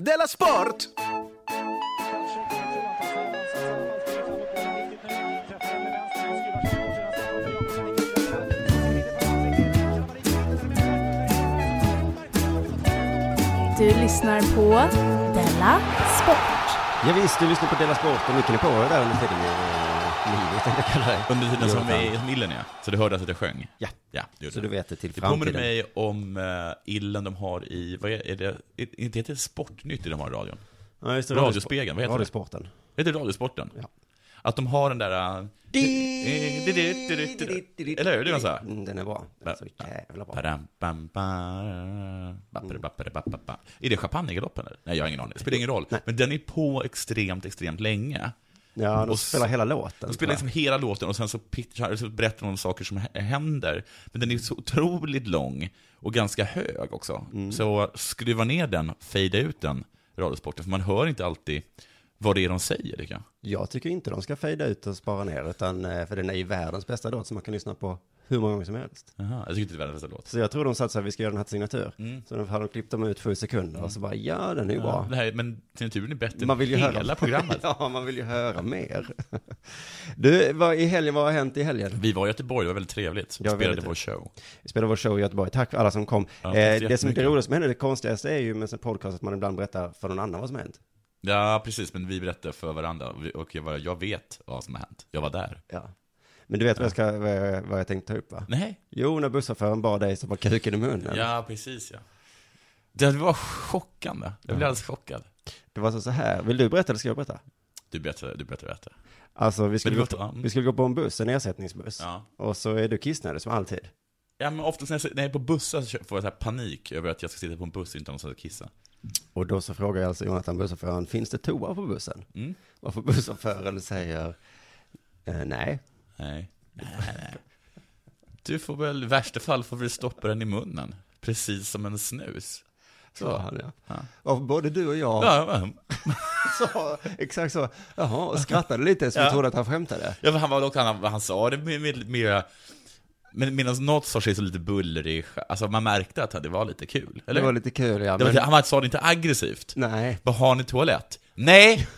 Della Sport! Du lyssnar på Della Sport. Ja, visst, du lyssnar på Dela Sport och micken är på där under tiden i tänkte kalla det. Under tiden som Jonathan. är som illen ja. Så du hörde alltså att jag sjöng? Ja. Ja, det Så jag. du vet det till Det påminner framtiden. mig om uh, illen de har i, vad är, är det, inte heter det Sportnytt de har i radion? Ja, just det, Radiospegeln, vad heter det? Radiosporten. Heter det Radiosporten? Ja. Att de har den där... Uh, eller hur? Det är så här. Mm, Den är bra. Den är så jävla bra. Är det champagnegaloppen? Nej, jag har ingen aning. Det spelar ingen roll. Men den är på extremt, extremt länge. Ja, de spelar hela låten. De spelar liksom hela låten och sen så, pitchar, så berättar de saker som hä- händer. Men den är så otroligt lång och ganska hög också. Mm. Så skruva ner den, fejda ut den, radiosporten, för man hör inte alltid vad det är de säger, tycker jag. Jag tycker inte de ska fejda ut och spara ner, utan, eh, för den är ju världens bästa låt som man kan lyssna på hur många gånger som helst. Aha, jag inte det är världens bästa låt. Så jag tror de satt så här, vi ska göra den här till signatur. Mm. Så då hade de klippt dem ut sju sekunder och så bara, ja den är ju Ja, bra. det här, men signaturen är bättre Man vill ju än höra hela programmet. ja, man vill ju höra mer. Du, vad, i helgen, vad har hänt i helgen? Vi var i Göteborg, det var väldigt trevligt. Vi Ja, spelade vår show. Vi spelade vår show i Göteborg. Tack för alla som kom. Ja, eh, det som är det roligaste som händer, det konstigaste är ju med en podcast att man ibland berättar för någon annan vad som hänt. Ja, precis, men vi berättade för varandra och jag, jag vet vad som har hänt. Jag var där. Ja. Men du vet vad, jag ska, vad, jag, vad jag tänkte ta upp va? Nej, Jo, när busschauffören bad dig stoppa kuken i munnen. ja precis ja. Det var chockande. Jag blev alldeles chockad. Det var så, så här. Vill du berätta eller ska jag berätta? Du berättar, du berättar, berättar. Alltså, vi skulle, Men gå var- vi skulle gå på en buss, en ersättningsbuss. Ja. Och så är du kissnödig som alltid. Ja, men oftast när jag, när jag är på bussar så får jag så panik över att jag ska sitta på en buss och inte ha någonstans att kissa. Och då så frågar jag alltså Jonathan busschauffören, finns det toa på bussen? Mm? Varför busschauffören säger, eh, nej. Nej. Nej, nej. Du får väl, i värsta fall får vi stoppa den i munnen. Precis som en snus. Så Så. han ja. Ja. Och både du och jag Ja, sa exakt så, jaha, och skrattade lite som Ja. trodde att han skämtade. ja, men han var också, han, han sa det med, med, med men medan något sorts är så lite bullrig, alltså man märkte att det var lite kul, eller? Det var lite kul ja, Det var, men han sa det inte aggressivt. nej. Vad har ni toalett? Nej!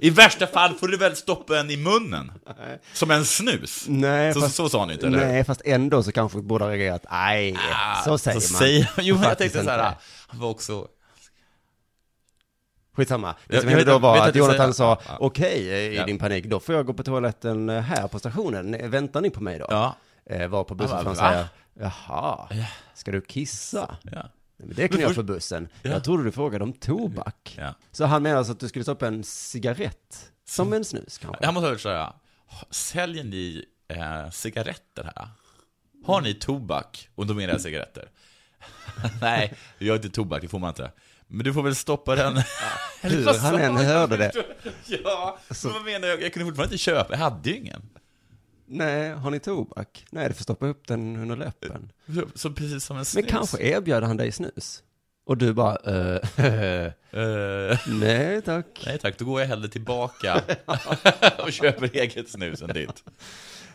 I värsta fall får du väl stoppa en i munnen. Som en snus. Nej, Så, fast, så sa han inte, eller nej, fast ändå så kanske vi borde ha reagerat, nej, Ah, så säger man. Säger, jo, jag tänkte så här, han var också... Skitsamma. Det som jag hände då var att Jonathan sa, Ja. okej, eh, i Ja. din panik, då får jag gå på toaletten eh, här på stationen. Väntar ni på mig då? Ja. Eh, var på "Va?" säger, jaha, Ja. ska du kissa? Ja. Nej, men det kan jag på bussen. Ja. Jag trodde du frågade om tobak. ja. Så han menar alltså att du skulle stoppa en cigarett, som en snus kanske? Jag måste så här, säljer ni eh, cigaretter här? Har ni tobak? Och då menar jag cigaretter. Nej, vi har inte tobak, det får man inte. Men du får väl stoppa den. Hur han än jag? hörde det. Ja, men vad menar jag? Jag kunde fortfarande inte köpa, jag hade ju ingen. Nej, har ni tobak? Nej, du får stoppa upp den under läppen. Så, så precis som en snus. Men kanske erbjöd han dig snus? Och du bara, eh, Eh, nej tack. nej tack, då går jag hellre tillbaka och köper eget snus än ditt.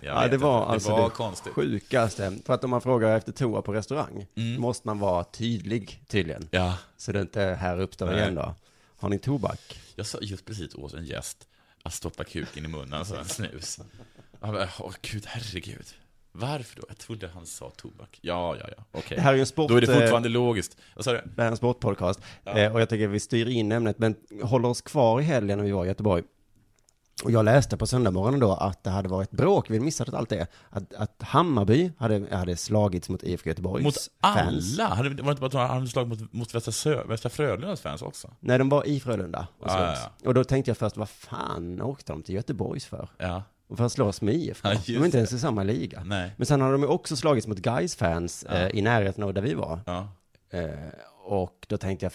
Ja, det var inte. alltså det var det konstigt. sjukaste. För att om man frågar efter toa på restaurang, Mm. måste man vara tydlig tydligen. Ja, Så det inte här uppstår Nej. igen då. Har ni tobak? jag sa just precis åt en gäst att stoppa kuken i munnen som en snus. Han bara, åh gud, herregud. Varför då? Jag trodde han sa tobak. Ja, ja, ja, okej. Det här är ju en sport... Då är det eh, fortfarande logiskt. Vad sa du? Det här är en sportpodcast. Ja. Eh, och jag tycker vi styr in ämnet, men håller oss kvar i helgen när vi var i Göteborg. Och jag läste på söndagmorgonen då att det hade varit bråk, vi missade allt det, att, att Hammarby hade, hade slagits mot IFK Göteborgs Mot fans. alla? Hade, var det inte bara att han hade slag mot, mot Västra, Sö, Västra Frölundas fans också? Nej, de var i Frölunda och Ja, slogs. ja, Och då tänkte jag först, vad fan åkte de till Göteborgs för? Ja. Och för att slåss med IFK? Ja, de var inte ens i samma liga. Nej. Men sen har de ju också slagits mot Gais fans Ja. eh, i närheten av där vi var. Ja. Eh, och då tänkte jag,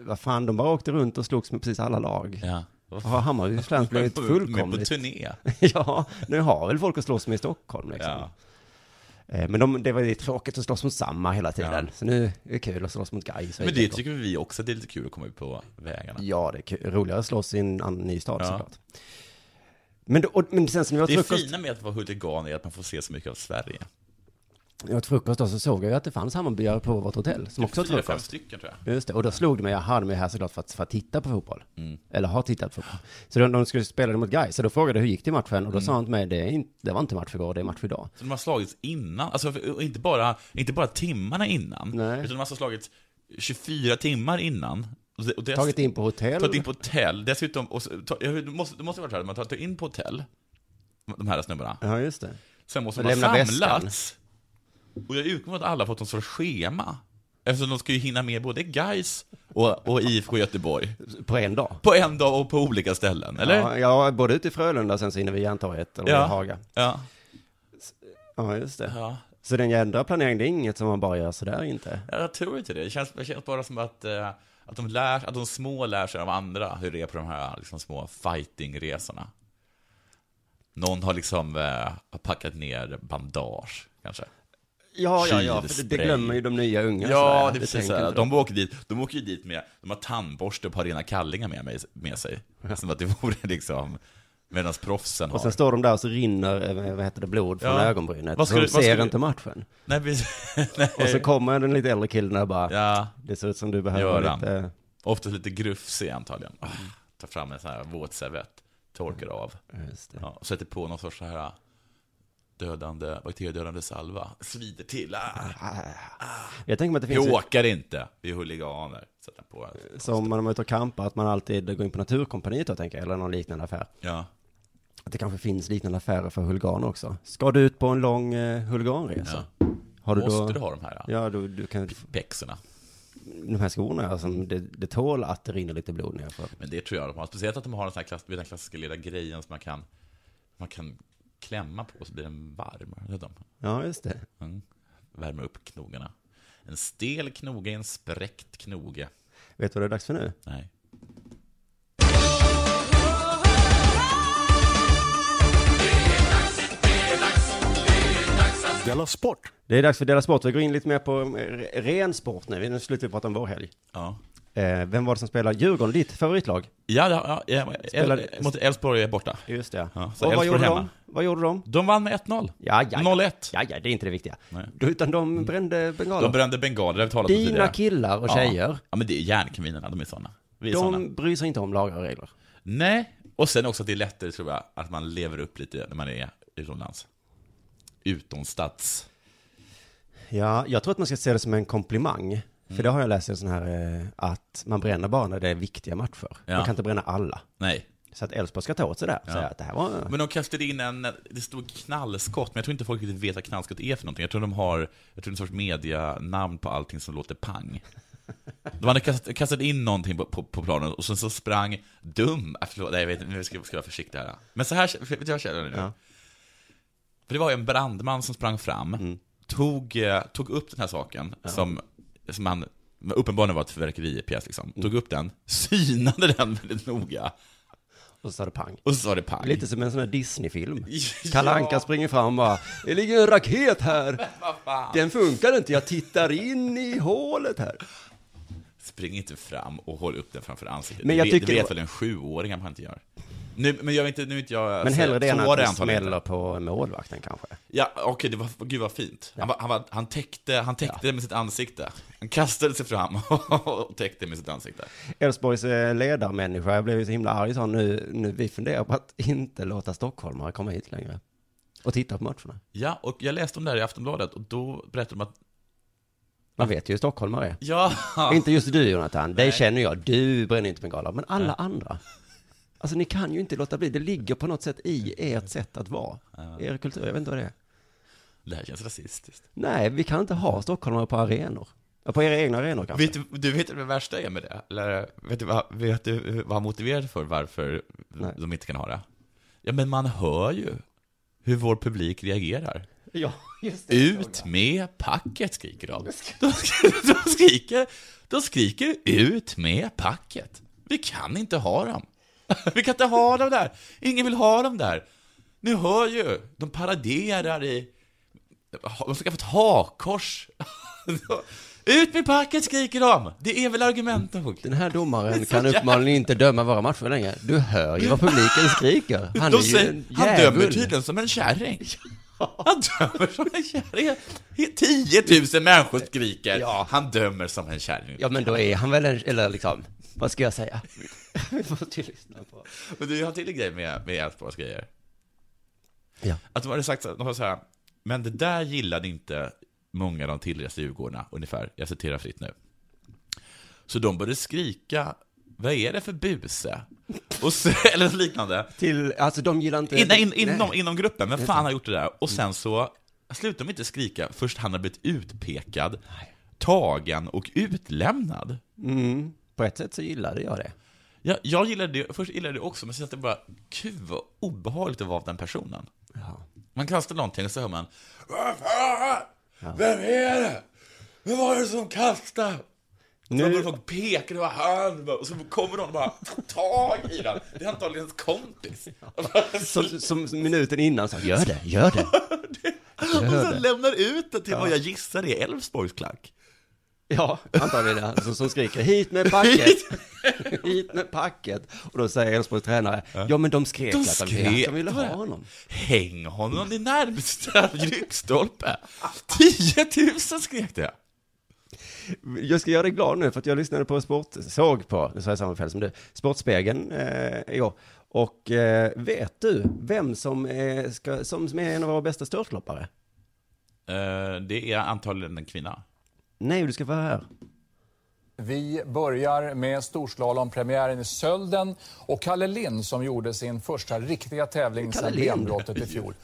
vad fan, de bara åkte runt och slogs med precis alla lag. Ja. Har Hammarbys fans blivit Med på fullkomligt... turné. ja, nu har väl folk att slåss med i Stockholm liksom. Ja. Eh, men de, det var ju tråkigt att slåss mot samma hela tiden. Ja. Så nu är det kul att slåss mot och Men det tycker vi också, det är lite kul att komma ut på vägarna. Ja, det är kul. roligare att slåss i en annan ny stad Ja. såklart. Men, och, men sen så när vi var Det frukost... fina med att vara huligan är att man får se så mycket av Sverige. jag åt frukost då så såg jag ju att det fanns Hammarbyare på vårt hotell som också åt Fyra, fem frukost. stycken tror jag. Just det, och då slog det mig, jaha, de är här såklart för att, för att titta på fotboll. Mm. Eller har tittat på fotboll. Så de, de skulle spela mot Gais, så då frågade jag hur gick det i matchen? Mm. Och då sa han till mig, det, är inte, det var inte match igår, det är match idag. Så de har slagits innan, alltså inte bara, inte bara timmarna innan, Nej. utan de har alltså slagits 24 timmar innan. Och det, Tagit in på hotell. Tagit in på hotell, dessutom, och så, ta, det måste, det måste ha varit så här, man tar in på hotell, de här snubbarna, Ja, just det. sen måste man lämna samlats. Och jag utgår från att alla fått någon sorts schema. Eftersom de ska ju hinna med både Gais och, och IFK Göteborg. På en dag. På en dag och på olika ställen, eller? Ja, ja, både ute i Frölunda, sen så inne vid Järntorget, eller Ja. Haga. Ja. Ja, just det. ja. Så den jädra planeringen, det är inget som man bara gör sådär inte. Jag tror inte det. Det känns, det känns bara som att, eh, att, de lär, att de små lär sig av andra hur det är på de här liksom, små fightingresorna. Någon har liksom eh, packat ner bandage, kanske. Ja, ja, ja, för det, glömmer ju de nya unga. Ja, sådär. det är precis tänker så här. inte De åker dit, de åker ju dit med, de har tandborste och par rena kallingar med, med sig. Som att det vore liksom, medan proffsen Och har. sen står de där och så rinner, eh, vad heter det, blod från Ja. ögonbrynet. Vad så de ser du- inte matchen. Nej. Nej. Och så kommer den lite äldre killen där och bara, Ja, det ser ut som du behöver Göran. lite... ofta lite grufsig antagligen. Ah, tar fram en sån här våt servett, torkar av. Just det. Ja, och sätter på någon sorts så här dödande, bakteriedödande salva. Svider till. Ah. Jag tänker mig att det Vi finns, ju- åkar inte, vi är huliganer. Sätter på. som man är ute och campar, att man alltid går in på Naturkompaniet då, tänker jag, eller någon liknande affär. Ja. Att det kanske finns liknande affärer för huliganer också. Ska du ut på en lång eh, huliganresa? Har du Måste då... du ha de här Ja, du, du kan... pexorna? De här skorna, alltså, det, det tål att det rinner lite blod ner för. Men det tror jag de har. Speciellt att de har en sån här klass, den klassiska lilla grejen som man kan, man kan klämma på så blir den varm. Vet? Ja, just det. Mm. Värmer upp knogarna. En stel knoge är en spräckt knoge. Vet du vad det är dags för nu? Nej. Della Sport! Det är dags för Dela Sport. Vi går in lite mer på eh, ren sport nu. Nu slutar vi prata om vår helg. Ja. Eh, vem var det som spelade Djurgården, ditt favoritlag? Ja, ja, ja, ja mot Elfsborg är borta. Just det. Ja, så och vad gjorde, hemma. de? vad gjorde de? De vann med 1-0. Ja, ja, ja. 0-1. Ja, ja, det är inte det viktiga. Nej. Utan de brände bengaler. De brände bengaler, det har vi talat om Dina tidigare. killar och tjejer, Ja, men det är järnkaminerna, de är sådana. Vi är såna. de bryr sig inte om lagar och regler. Nej, och sen också att det är lättare, tror jag, att man lever upp lite när man är utomlands. Utomstats. Ja, jag tror att man ska se det som en komplimang. För Mm. det har jag läst i en sån här, eh, att man bränner bara när det är viktiga matcher. Ja. Man kan inte bränna alla. Nej. Så att Elfsborg ska ta åt sig det. Ja. Säga att det här var... Men de kastade in en, det stod knallskott, men jag tror inte folk riktigt vet vad knallskott är för någonting. Jag tror de har, jag tror en sorts medianamn på allting som låter pang. De hade kastat, kastat in någonting på, på, på planen och sen så sprang dum, förlåt, nej jag vet inte, nu ska ska jag vara försiktig här. Men så här, vet du vad jag känner nu? Ja. För det var ju en brandman som sprang fram, Mm. tog, eh, tog upp den här saken som, som han uppenbarligen var ett fyrverkeripjäs liksom. Mm. Tog upp den, synade den väldigt noga, Och så sa det pang. och så sa det pang. Lite som en sån här Disney-film. Ja. Anka springer fram och bara, det ligger en raket här. Den funkar inte, jag tittar in i hålet här. Spring inte fram och håll upp den framför ansiktet. Men jag det, tycker det vet väl en sjuåring att man inte gör. Nu, men jag vet inte, nu är inte jag... Men så- hellre det så än att det smäller på målvakten kanske. Ja, okej, det var, gud vad fint. Han, var, han, var, han täckte, han täckte det med sitt ansikte. Han kastade sig fram och täckte med sitt ansikte. Elfsborgs eh, ledarmänniska, jag blev så himla arg, sa han, nu, nu vi funderar på att inte låta stockholmare komma hit längre. Och titta på matcherna. Ja, och jag läste om det här i Aftonbladet och då berättade de att, Man vet ju hur stockholmare är. ja, Inte just du Jonathan, dig Nej. känner jag, du bränner inte bengaler, men alla andra. Alltså ni kan ju inte låta bli, det ligger på något sätt i ert sätt att vara. Er kultur, jag vet inte vad det är. det här känns rasistiskt. Nej, vi kan inte ha stockholmare på arenor. På era egna arenor kanske. Vet du, du vet vad det värsta är med det? Eller vet du vad, vet du vad han motiverade för varför Nej. de inte kan ha det? Ja, men man hör ju hur vår publik reagerar. Ja, just det. Ut med packet, skriker de. De skriker, de skriker ut med packet. Vi kan inte ha dem. Vi kan inte ha dem där. Ingen vill ha dem där. Ni hör ju, de paraderar i... De ska få ett hakkors. Ut med packet, skriker de. Det är väl argumenten, folk. Den här domaren kan uppenbarligen inte döma våra matcher längre. Du hör ju vad publiken skriker. Han De är ju säger, en han dömer tydligen som en kärring. Han dömer som en kärring. 10 000 människor skriker. Ja. Han dömer som en kärring. Ja, men då är han väl en, eller liksom, vad ska jag säga? Vi måste ju lyssna på. Men du, jag har till en grej med, med Elfsborgs grejer. Ja. Att de hade sagt så, de var så här, men det där gillade inte många av de tillresta Djurgårdarna, ungefär. Jag citerar fritt nu. Så de började skrika, vad är det för buse? Och så, eller liknande. Till, alltså de gillar inte... In, in, Nej. inom, inom gruppen, vem fan har gjort det där? Och sen så slutade de inte skrika, först han har blivit utpekad, tagen och utlämnad. Mm, på ett sätt så gillade jag det. Jag, jag gillade det, först gillade det också, men sen att det bara, gud vad obehagligt att vara den personen. Ja. Man kastar någonting och så hör man Vem är det? Vem var det som kastade? Nu... Så folk peka, det var han, och så kommer någon och bara tar tag i den. Det är antagligen ens kompis. Som, som minuten innan sa, gör det, gör det. och Gör sen det. lämnar ut det till vad jag gissar är Elfsborgs klack. Ja, antagligen det. Alltså, som skriker, hit med packet. hit med packet. Och då säger Elfsborgs tränare, ja men de skrek De att de, skrek. de ville ha honom. Häng honom i närmsta lyktstolpe. 10 000 skrek det. Jag ska göra dig glad nu för att jag lyssnade på Sport, såg på, nu sa jag samma fel som du, Sportspegeln eh, i år. Och eh, vet du vem som är, ska, som är en av våra bästa störtloppare? Eh, det är antagligen en kvinna. Nej, du ska få höra här. Vi börjar med storslalompremiären i Sölden och Kalle Lind som gjorde sin första riktiga tävling sedan benbrottet i fjol.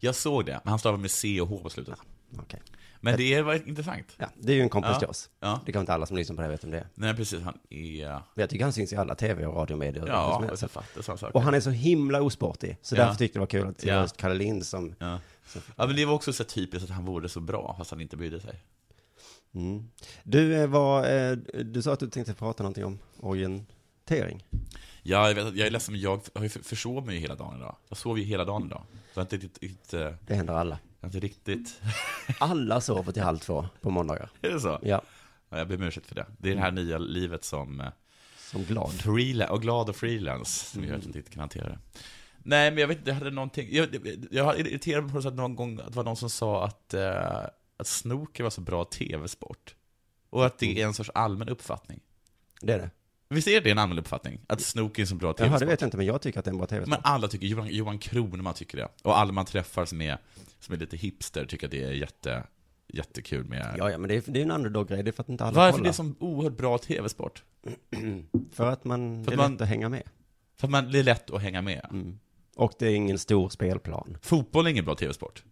Jag såg det, men han stavar med C och H på slutet. Okej. Men det var intressant. Ja, det är ju en kompis Ja. till oss. Ja. Det kan inte alla som lyssnar på det veta om det är. Nej, precis. Han är... Men jag tycker han syns i alla tv och radiomedier. och Ja, helst. jag fattar sådana saker. Och han är så himla osportig. Så Ja. därför tyckte jag det var kul att det var just Kalle Lind som... Ja. men det var också så typiskt att han vore så bra, fast han inte brydde sig. Mm. Du, eh, var, eh, du sa att du tänkte prata någonting om orientering. Ja, jag, vet, jag är ledsen, men jag har ju för- försov mig ju hela dagen idag. Jag sov ju hela dagen idag. Så jag har inte riktigt, inte, Det händer alla. Inte riktigt... Alla sover till halv två på måndagar. Är det så? Ja, Ja, jag ber om ursäkt för det. Det är det här nya livet som... eh, som glad. Freelance, och glad och freelance, som gör att jag inte kan hantera det. Nej, men jag vet inte, jag hade någonting, jag, jag har irriterat mig på att någon gång, att det var någon som sa att, eh, att snooker var så bra tv-sport. Och att det är en sorts allmän uppfattning. Det är det. Visst är det en allmän uppfattning? Att snooker är en så bra Jaha, tv-sport? det vet jag inte, men jag tycker att det är en bra tv Men alla tycker, Johan, Johan Kroneman tycker det. Och alla man träffar som är, som är lite hipster tycker att det är jätte, jättekul med... Ja, ja, men det är, det är en underdog-grej, det är för att inte alla Varför kollar. det är som oerhört bra tv-sport? För att man, För det är att man- lätt att hänga med. För att man, det är lätt att hänga med. Mm. Och det är ingen stor spelplan. Fotboll är ingen bra tv-sport.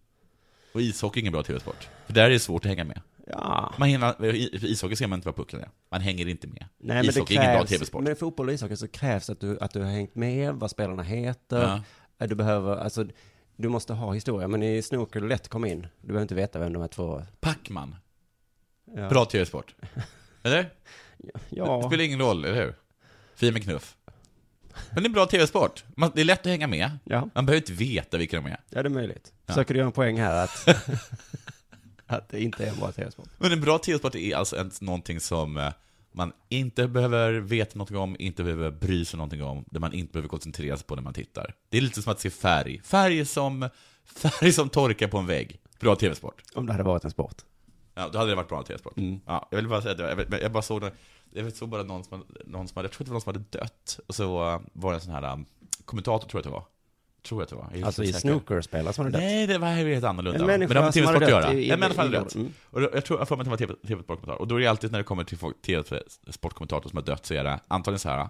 Och ishockey är ingen bra tv-sport. För där är det svårt att hänga med. Ja, Man hinner, i- ishockey ser man inte var pucken är. Man hänger inte med. Nej, men det ishockey är ingen bra krävs, tv-sport. men i fotboll och ishockey så krävs att du, att du har hängt med, vad spelarna heter. Ja. Du behöver, alltså, du måste ha historia, men i snooker är det lätt att komma in. Du behöver inte veta vem de här två... Pacman. Ja. Bra tv-sport. Eller? Det Ja, spelar ingen roll, eller hur? Fin med knuff. Men det är bra tv-sport. Det är lätt att hänga med. ja, Man behöver inte veta vilka de är. ja, det är möjligt. Ja. Söker du göra en poäng här att, att det inte är bra tv-sport? Men en bra tv-sport är alltså en, någonting som eh, man inte behöver veta någonting om, inte behöver bry sig någonting om, det man inte behöver koncentrera sig på när man tittar. Det är lite som att se färg. Färg som, färg som torkar på en vägg. Bra tv-sport. Om det hade varit en sport. Ja, då hade det varit bra tv-sport. Mm. Ja, jag vill bara säga det, jag, jag bara såg det, jag såg bara någon som, någon som hade, jag tror att det var någon som hade dött, och så eh, var det en sån här um, kommentator, tror jag att det var. Tror jag att det var. Jag Alltså i snookerspelare som hade dött. Nej, det var helt annorlunda. En människa Men det har tv-sport att göra. i- i- En människa hade dött. mm. Och jag tror, jag får mig att det var TV tv-sportkommentar. Och då är det alltid när det kommer till tv-sportkommentator som har dött så är det antagligen så här.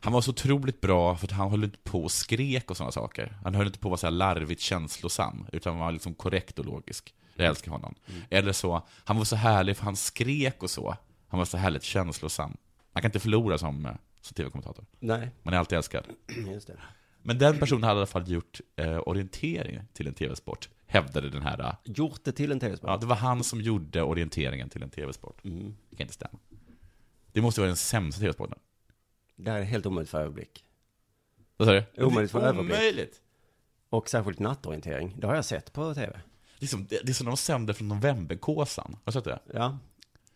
Han var så otroligt bra för att han höll inte på och skrek och sådana saker. Han höll inte på att vara så här larvigt känslosam, utan var liksom korrekt och logisk. Jag älskar honom. Mm. Eller så, han var så härlig för han skrek och så. Han var så härligt känslosam. Man kan inte förlora som, eh, som tv-kommentator. Nej, Man är alltid älskad. just det. Men den personen hade i alla fall gjort eh, orientering till en tv-sport, hävdade den här. eh, Gjort det till en tv-sport. Ja, det var han som gjorde orienteringen till en tv-sport. Mm. Det kan inte stämma. Det måste vara den sämsta tv-sporten. Det här är helt omöjligt för överblick. Vad sa du? Omöjligt för överblick. Omöjligt! Och särskilt nattorientering. Det har jag sett på tv. Det är som, det är som de sänder från novemberkåsan. Har du sett det? Ja.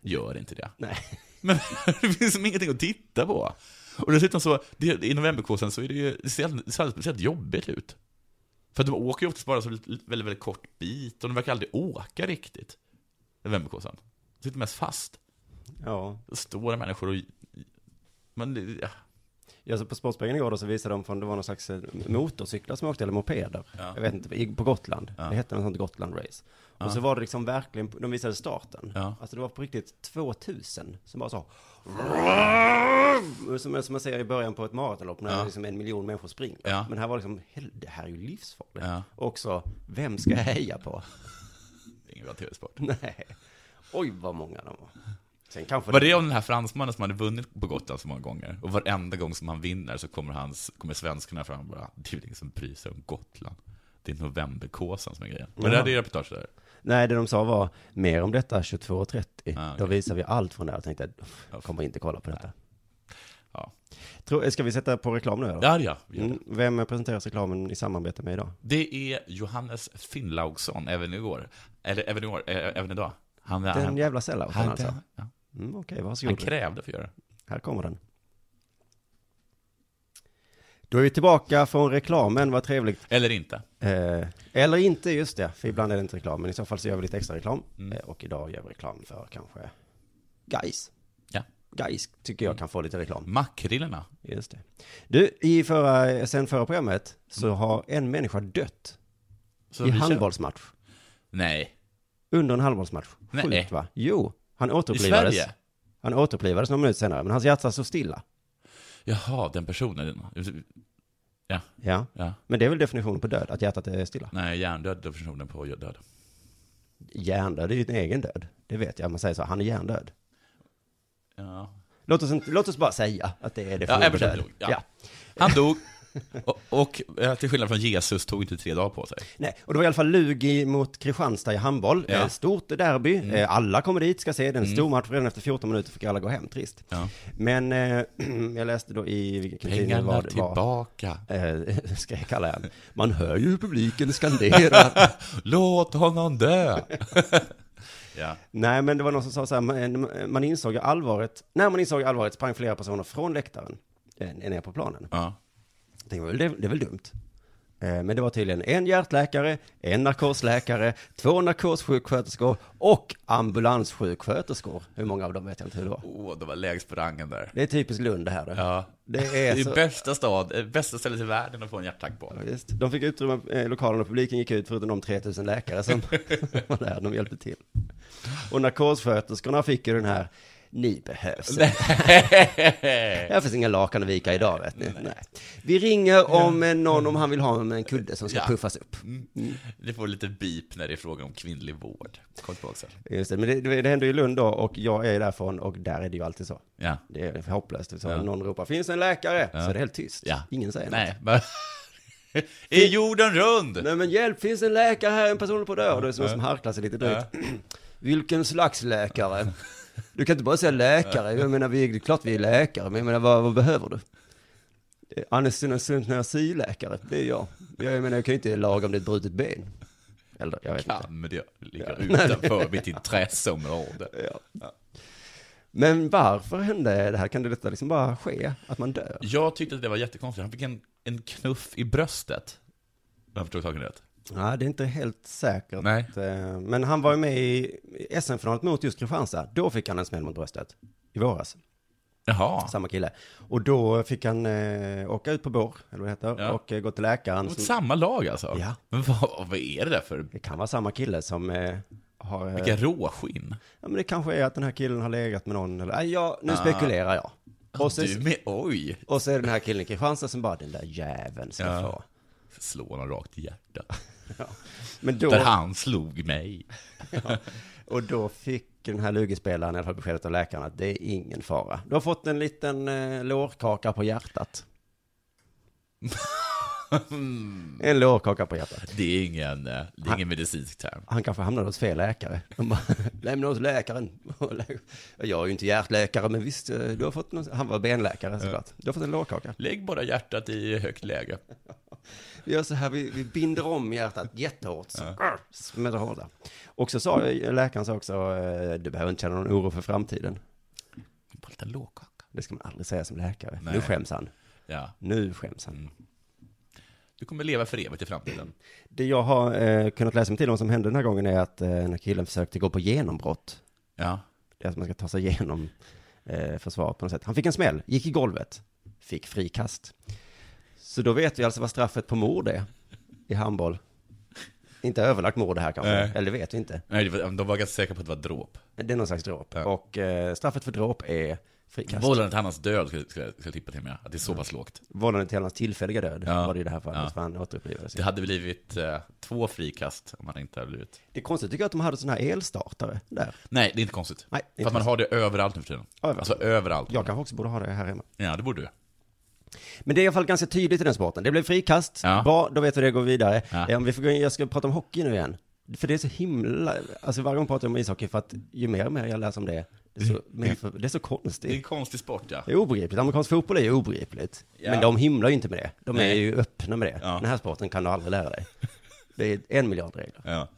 Gör inte det. Nej. Men det finns som ingenting att titta på. Och dessutom så, det, i novemberkåsan så är det ju, det ser, det ser alldeles speciellt jobbigt ut. För de åker ju oftast bara så väldigt, väldigt, kort bit, och de verkar aldrig åka riktigt. Vemmerkåsan. De sitter mest fast. Ja. Står människor och... Men, ja. Ja, så på Sportspegeln igår då så visade de från, det var någon slags eh, motorcyklar som åkte, eller mopeder. Ja. Jag vet inte, på Gotland. Ja. Det hette något sånt Gotland Race. Ja. Och så var det liksom verkligen, de visade starten. Ja. Alltså det var på riktigt 2000 som bara så. Som, som man ser i början på ett maratonlopp när Ja. liksom en miljon människor springer. Men här var liksom, det här är ju livsfarligt. Ja. Och också, vem ska jag heja på? Ingen bra tv-sport. Nej. Oj, vad många de var. Var det om den här fransmannen som hade vunnit på Gotland så många gånger? Och varenda gång som han vinner så kommer, hans, kommer svenskarna fram och bara Det är väl ingen som bryr sig om Gotland. Det är novemberkåsan som är grejen. Men det Jaha. hade ju reportage där. Nej, det de sa var mer om detta 22.30. Ah, Då okej. visar vi allt från det här och tänkte, "Uff, jag kommer inte kolla på detta. Ja. Tror, ska vi sätta på reklam nu då? Ja, ja. det. Mm, vem presenteras reklamen i samarbete med idag? Det är Johannes Finnlaugsson, även igår. Eller även igår, äh, även idag. Han, Den han, jävla sellouten alltså. ja. Mm, Okej, han varsågod. krävde för att göra det. Här kommer den. Då är vi tillbaka från reklamen, vad trevligt. Eller inte. Eh, eller inte, just det, för ibland är det inte reklam, men i så fall så gör vi lite extra reklam. Mm. Eh, och idag gör vi reklam för kanske Guys. Ja. Guys tycker jag kan få lite reklam. Makrillerna. Just det. Du, i förra, sen förra programmet så Mm. har en människa dött Så i vi kör. handbollsmatch. Nej. Under en handbollsmatch. Sjukt va? Jo, han I återupplivades. Sverige? Han återupplivades några minuter senare, men hans hjärta stod stilla. Jaha, den personen. Ja, Ja. men det är väl definitionen på död, att hjärtat är stilla. Nej, hjärndöd är definitionen på död. Hjärndöd är ju en egen död. Det vet jag, man säger så, han är hjärndöd. Ja. Låt oss, inte, låt oss bara säga att det är Ja, definitionen på Everton död. dog. Ja. Han dog. Och, och eh, till skillnad från Jesus tog inte tre dagar på sig. Nej, och det var i alla fall Lugi mot Kristianstad i handboll. Ja. Eh, Stort derby. Mm. Eh, Alla kommer dit, ska se. Det är en Mm. stor match. Redan efter 14 minuter fick alla gå hem. Trist. Ja. Men eh, jag läste då i vilken tidning var, det var tillbaka. eh, skrek alla igen. Man hör ju hur publiken skanderar. Låt honom dö! ja. Nej, men det var någon som sa så här, man, man insåg allvaret. När man insåg allvaret sprang flera personer från läktaren ner på planen. ja. Jag tänkte, väl, det, det är väl dumt. Eh, Men det var tydligen en hjärtläkare, en narkosläkare, två narkossjuksköterskor och ambulanssjuksköterskor. Hur många av dem vet jag inte hur det var. Åh, det var lägst på rangen där. Det är typiskt Lund det här. Då. Ja. Det Det är så... bästa stad, eh, bästa stället i världen att få en hjärtattack på. Ja, Just. De fick utrymma eh, lokalen och publiken gick ut förutom de 3000 läkare som var där, de hjälpte till. Och narkossköterskorna fick ju den här, ni behövs. Här finns inga lakan att vika idag vet ni. Nej. Vi ringer om någon om han vill ha en kudde som ska Ja. puffas upp. Det får lite beep när det är fråga om kvinnlig vård. Kom tillbaka sen. Just det, men det, det, det händer i Lund då och jag är därifrån och där är det ju alltid så. Ja. Det är hopplöst. Så Ja. någon ropar, finns en läkare? Ja. Så är det helt tyst. Ja. Ingen säger Nej, något. Är jorden rund? Nej men hjälp, finns en läkare här? En person på att dö. Och det är någon som harklar sig lite drygt. Vilken slags läkare? Du kan inte bara säga läkare. Jag menar, vi, det är klart vi är läkare, men jag menar, vad, vad behöver du? Eh, Anestesiläkare, det är jag. Jag menar, jag kan ju inte laga om det är ett brutet ben. Eller, jag vet inte. Kan, men det ligger Ja. utanför mitt intresseområde. Ja. Men varför hände det här? Kan det detta liksom bara ske? Att man dör? Jag tyckte att det var jättekonstigt. Han fick en, en knuff i bröstet. Om jag förstod saken rätt. Ja, det är inte helt säkert. Nej. Eh, Men han var ju med i SM-finalet mot just Kristianstad. Då fick han en smäll mot bröstet. I våras. Jaha. Samma kille. Och då fick han eh, åka ut på bår, eller vad det heter, Ja. och eh, gå till läkaren. Mot som- samma lag alltså? Ja. Men vad, vad är det där för... Det kan vara samma kille som eh, har... Eh, Vilka råskinn? ja, men det kanske är att den här killen har legat med någon, eller, ja, nu Ah. spekulerar jag. Och så, Du med, oj! och så är den här killen i Kristianstad som bara, den där jäveln ska Ja. få. Slå honom rakt i hjärtat. Men då, Där han slog mig. och då fick den här lugespelaren i alla fall beskedet av läkaren att det är ingen fara. Du har fått en liten eh, lårkaka på hjärtat. En lårkaka på hjärtat. Det är ingen, eh, det är ingen medicinsk term. Han kanske hamnade hos fel läkare. Bara, lämna hos läkaren. Jag är ju inte hjärtläkare, men visst, eh, du har fått någon, han var benläkare såklart. Du har fått en lårkaka. Lägg bara hjärtat i högt läge. Vi gör så här, vi, vi binder om hjärtat jättehårt, så ja. smäller hårda. Och så sa läkaren så också, eh, du behöver inte känna någon oro för framtiden. Bara lite lågkaka. Det ska man aldrig säga som läkare. Nej. Nu skäms han. Ja. Nu skäms han. Mm. Du kommer leva för evigt i framtiden. Det jag har eh, kunnat läsa mig till om som hände den här gången är att eh, den här killen försökte gå på genombrott. Ja. Det är att man ska ta sig igenom eh, försvaret på något sätt. Han fick en smäll, gick i golvet, fick frikast. Så då vet vi alltså vad straffet på mord är i handboll. Inte överlagt mord det här kanske, Nej. eller det vet vi inte. Nej, de var ganska säkra på att det var dråp. Det är någon slags dråp. Ja. Och eh, straffet för dråp är frikast. Vållande till annans död skulle jag jag tippa till med. Att det är så pass lågt. Vållande till hans tillfälliga död Ja. var det i det här fallet, Ja. för han återupplivades. Det hade blivit eh, två frikast om man inte hade blivit... Det är konstigt tycker jag att de hade sådana här elstartare där. Nej, det är inte konstigt. Nej, För att man har det överallt nu för tiden. Överallt. Alltså överallt. Jag kanske också borde ha det här hemma. Ja, det borde du. Men det är i alla fall ganska tydligt i den sporten. Det blev frikast. Ja. Bra, då vet vi det, går vidare. Ja. Eh, Om vi får gå in, jag ska prata om hockey nu igen. För det är så himla, alltså varje gång pratar jag om ishockey för att ju mer och mer jag läser om det, det är så, mer för, det är så Det är en konstigt. konstig sport, ja. Det är obegripligt. Amerikansk fotboll är ju obegripligt. Ja. Men de himlar ju inte med det. De är Nej. ju öppna med det. Ja. Den här sporten kan du aldrig lära dig. Det är en miljard regler. ja.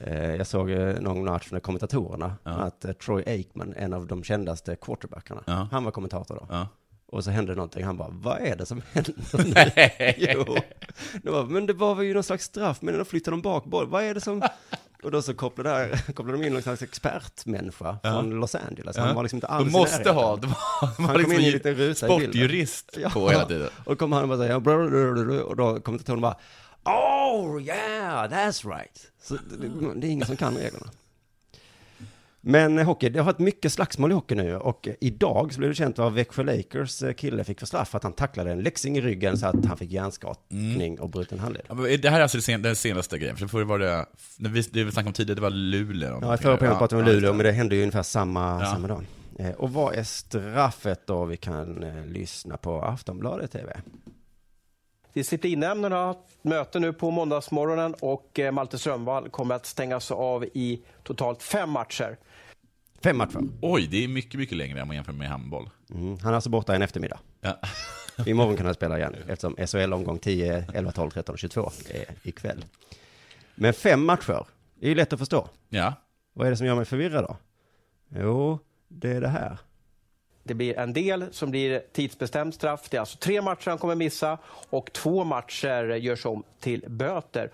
Eh, Jag såg eh, någon match med kommentatorerna, Ja. att Troy Aikman, en av de kändaste quarterbackarna, Ja. han var kommentator då. Ja. Och så hände någonting, han bara, vad är det som händer nu? jo. Det var, men det var väl ju någon slags straff, men då flyttade de bak. Vad är det som... Och då så kopplade, där, kopplade de in någon slags expertmänniska Ja. från Los Angeles. Ja. Han var liksom inte alls De måste ha, de har, de har Han kom in i liksom liten ruta i bilden. sportjurist Ja. på hela tiden. Och kom han och bara säga, och då kommentatorn bara, Oh yeah, that's right. Så det, det är ingen som kan reglerna. Men hockey, det har varit mycket slagsmål i hockey nu och idag så blev det känt vad Växjö Lakers eh, kille fick för straff, att han tacklade en läxing i ryggen så att han fick hjärnskakning och bruten handled. Ja, Det här är alltså sen- den senaste grejen, för förr var det, när vi, det vi snackade om tidigare, det var Luleå. Ja, i förra programmet pratade vi om Luleå, men det hände ju ungefär samma, Ja. samma dag. Eh, Och vad är straffet då? Vi kan eh, lyssna på Aftonbladet TV. Disciplinnämnden har haft möte nu på måndagsmorgonen och Malte Strömvall kommer att stängas av i totalt fem matcher. Fem matcher. Oj, det är mycket, mycket längre än man jämför med handboll. Mm. Han är alltså borta en eftermiddag. Ja. Imorgon kan han spela igen, eftersom SHL omgång 10, 11, 12, 13 och 22 är ikväll. Men fem matcher, det är ju lätt att förstå. ja. Vad är det som gör mig förvirrad då? Jo, det är det här. Det blir en del som blir tidsbestämt straff. Det är alltså tre matcher han kommer missa och två matcher görs om till böter.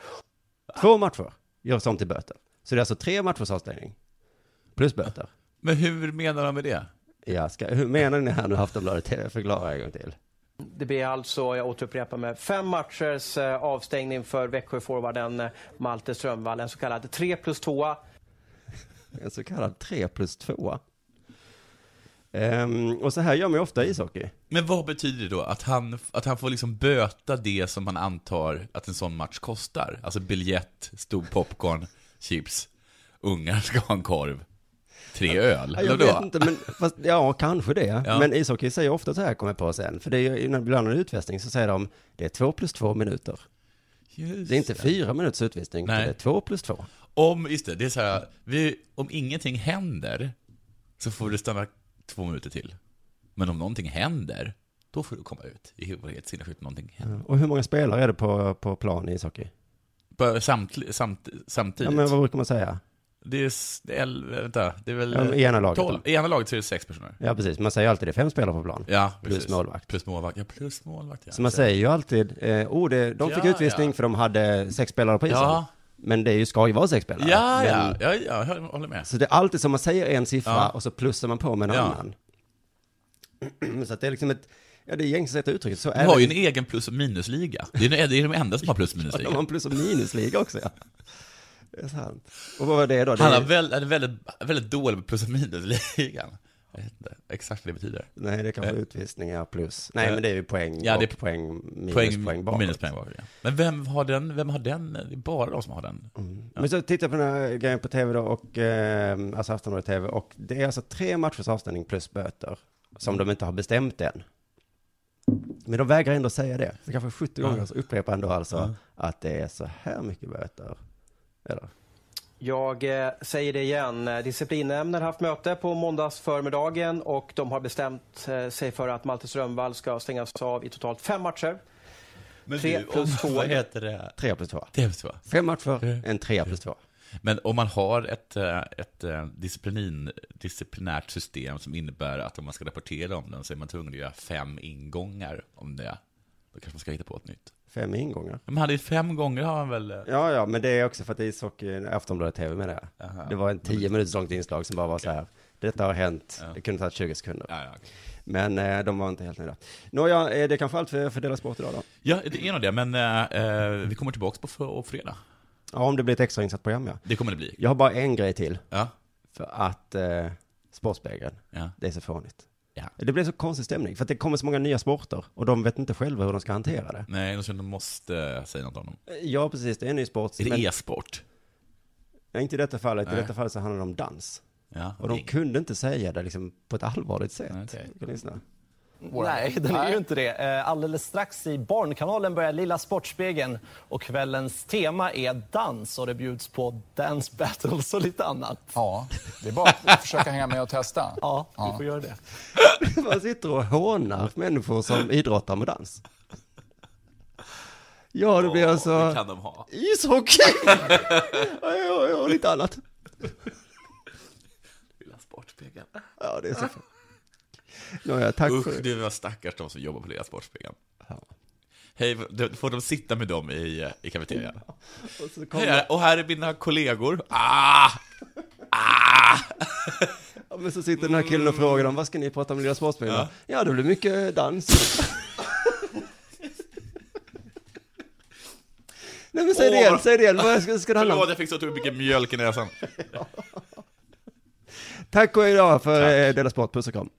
Två matcher görs om till böter. Så det är alltså tre matchers avstängning. Plus böter. Men hur menar de med det? Jag ska, hur menar ni här nu Aftonbladet TV? Förklara en gång till. Det blir alltså, jag återupprepar med fem matchers eh, avstängning för Växjöforwarden eh, Malte Strömvall. En så kallad 3 plus 2. En så kallad 3 plus 2. Ehm, och så här gör man ju ofta i ishockey. Men vad betyder det då? Att han, att han får liksom böta det som man antar att en sån match kostar? Alltså biljett, stor popcorn, chips, ungar ska ha en korv, tre öl. Ja, jag vet då? inte, men fast, ja, kanske det. Ja. Men ishockey säger ofta så här, kommer jag på sen. För det är ju, ibland en utvisning så säger de, det är två plus två minuter. Just Det är inte fyra minuters utvisning, Nej. det är två plus två. Om, just det, det är så här, vi, om ingenting händer så får du stanna två minuter till. Men om någonting händer, då får du komma ut. Det helt sinnessjukt, någonting händer. Och hur många spelare är det på, på plan i ishockey? På- Samt, samt, samtidigt. Ja, men vad brukar man säga? Det är, el- vänta, det är väl... Ja, I ena laget tolv. I ena laget så är det sex personer. Ja, precis. Man säger alltid det är fem spelare på plan. Ja, Plus precis. målvakt. Plus målvakt. Ja, plus målvakt, ja. Så man säger ju alltid, eh, oh, det, de fick Ja, utvisning ja. för de hade sex spelare på isen. Ja, Men det är ju, ska ju vara sex spelare. ja, Men, ja, ja, ja, jag håller med. Så det är alltid som man säger en siffra Ja. och så plussar man på med en Ja. annan. så att det är liksom ett, ja det är gängse sätt att uttrycka det. Så De har det. ju en egen plus och minusliga. Det är, de- det är de enda som har plus och De har minusliga. en plus och minusliga också, ja. Det är sant. Och vad var det då? Han är, är väl, väldigt, väldigt dålig plus och minusligan. Jag vet inte exakt vad det betyder. Nej, det är kanske Eh. utvisningar plus. Nej, Eh. men det är ju poäng Ja, det är poäng, minus Poäng, poäng, bakåt. minuspoäng bakåt, ja. Men vem har den, vem har den? Det är bara de som har den. Mm. Men så tittar jag på den här grejen på tv då, och, eh, alltså Aftonbladet TV, och det är alltså tre matchers avstängning plus böter, som de inte har bestämt än. Men de vägrar ändå säga det. Så kanske 70 Ja. gånger så upprepar ändå alltså Ja. att det är så här mycket böter. Eller? Jag eh, säger det igen. Disciplinnämnden har haft möte på måndagsförmiddagen och de har bestämt eh, sig för att Malte Strömvall ska stängas av i totalt fem matcher. Men Tre du, plus två. Vad heter det? Tre plus två. Det är så. Fem matcher, en trea plus två. Men om man har ett, eh, ett disciplin, disciplinärt system som innebär att om man ska rapportera om den så är man tvungen att göra fem ingångar om det. Då kanske man ska hitta på ett nytt. Fem ingångar. De hade ju fem gånger har man väl... eh, Ja, ja, men det är också för att ishockey, Aftonbladet TV med det. Jaha. Det var en tio minuters långt inslag som bara var så här. Detta har hänt, Ja. det kunde tagit 20 sekunder. Ja, ja, okej. Men eh, de var inte helt nöjda. Nåja, eh, det är kanske allt för, för Dela Sport idag då. ja, det är nog det, men eh, eh, vi kommer tillbaka på fredag. Ja, om det blir ett extra insatt program ja. Det kommer det bli. Jag har bara en grej till. Ja. För att eh, Sportspegeln, ja. det är så fånigt. Ja. Det blir så konstig stämning, för att det kommer så många nya sporter och de vet inte själva hur de ska hantera det. Nej, de känner att de måste eh, säga något om dem. Ja, precis, det är en ny sport. Är det men- e-sport? Nej, inte i detta fallet. Nej. I detta fallet så handlar det om dans. Ja. Och de kunde inte säga det liksom på ett allvarligt sätt. Lyssna. Våra- Nej, den är ju inte det. Eh, Alldeles strax i Barnkanalen börjar Lilla Sportspegeln och kvällens tema är dans och det bjuds på dance battles och lite annat. Ja, det är bara att försöka hänga med och testa. Ja, vi får göra det. Man sitter och hånar människor som idrottar med dans. Ja, det blir Det alltså kan de ha. ishockey! ja, ja, ja, och lite annat. Lilla Sportspegeln. Ja, det är så Nåja, tack Usch, för... det var stackars de som jobbar på Lilla Sportspegeln. Ja. Hej, får de sitta med dem i, eh, i kafeterian? Och så Hej, kommer... och här är mina kollegor. Ah! Ah! Ja, men så sitter den här killen och frågar dem, vad ska ni prata om i Lilla Sportspegeln? Ja. ja, det blir mycket dans. Nej men säg det igen, säg det igen, vad ska, ska det handla Förlåt, om? jag fick så mycket mjölk i näsan. Tack och idag för eh, Dela Sport, puss och kram.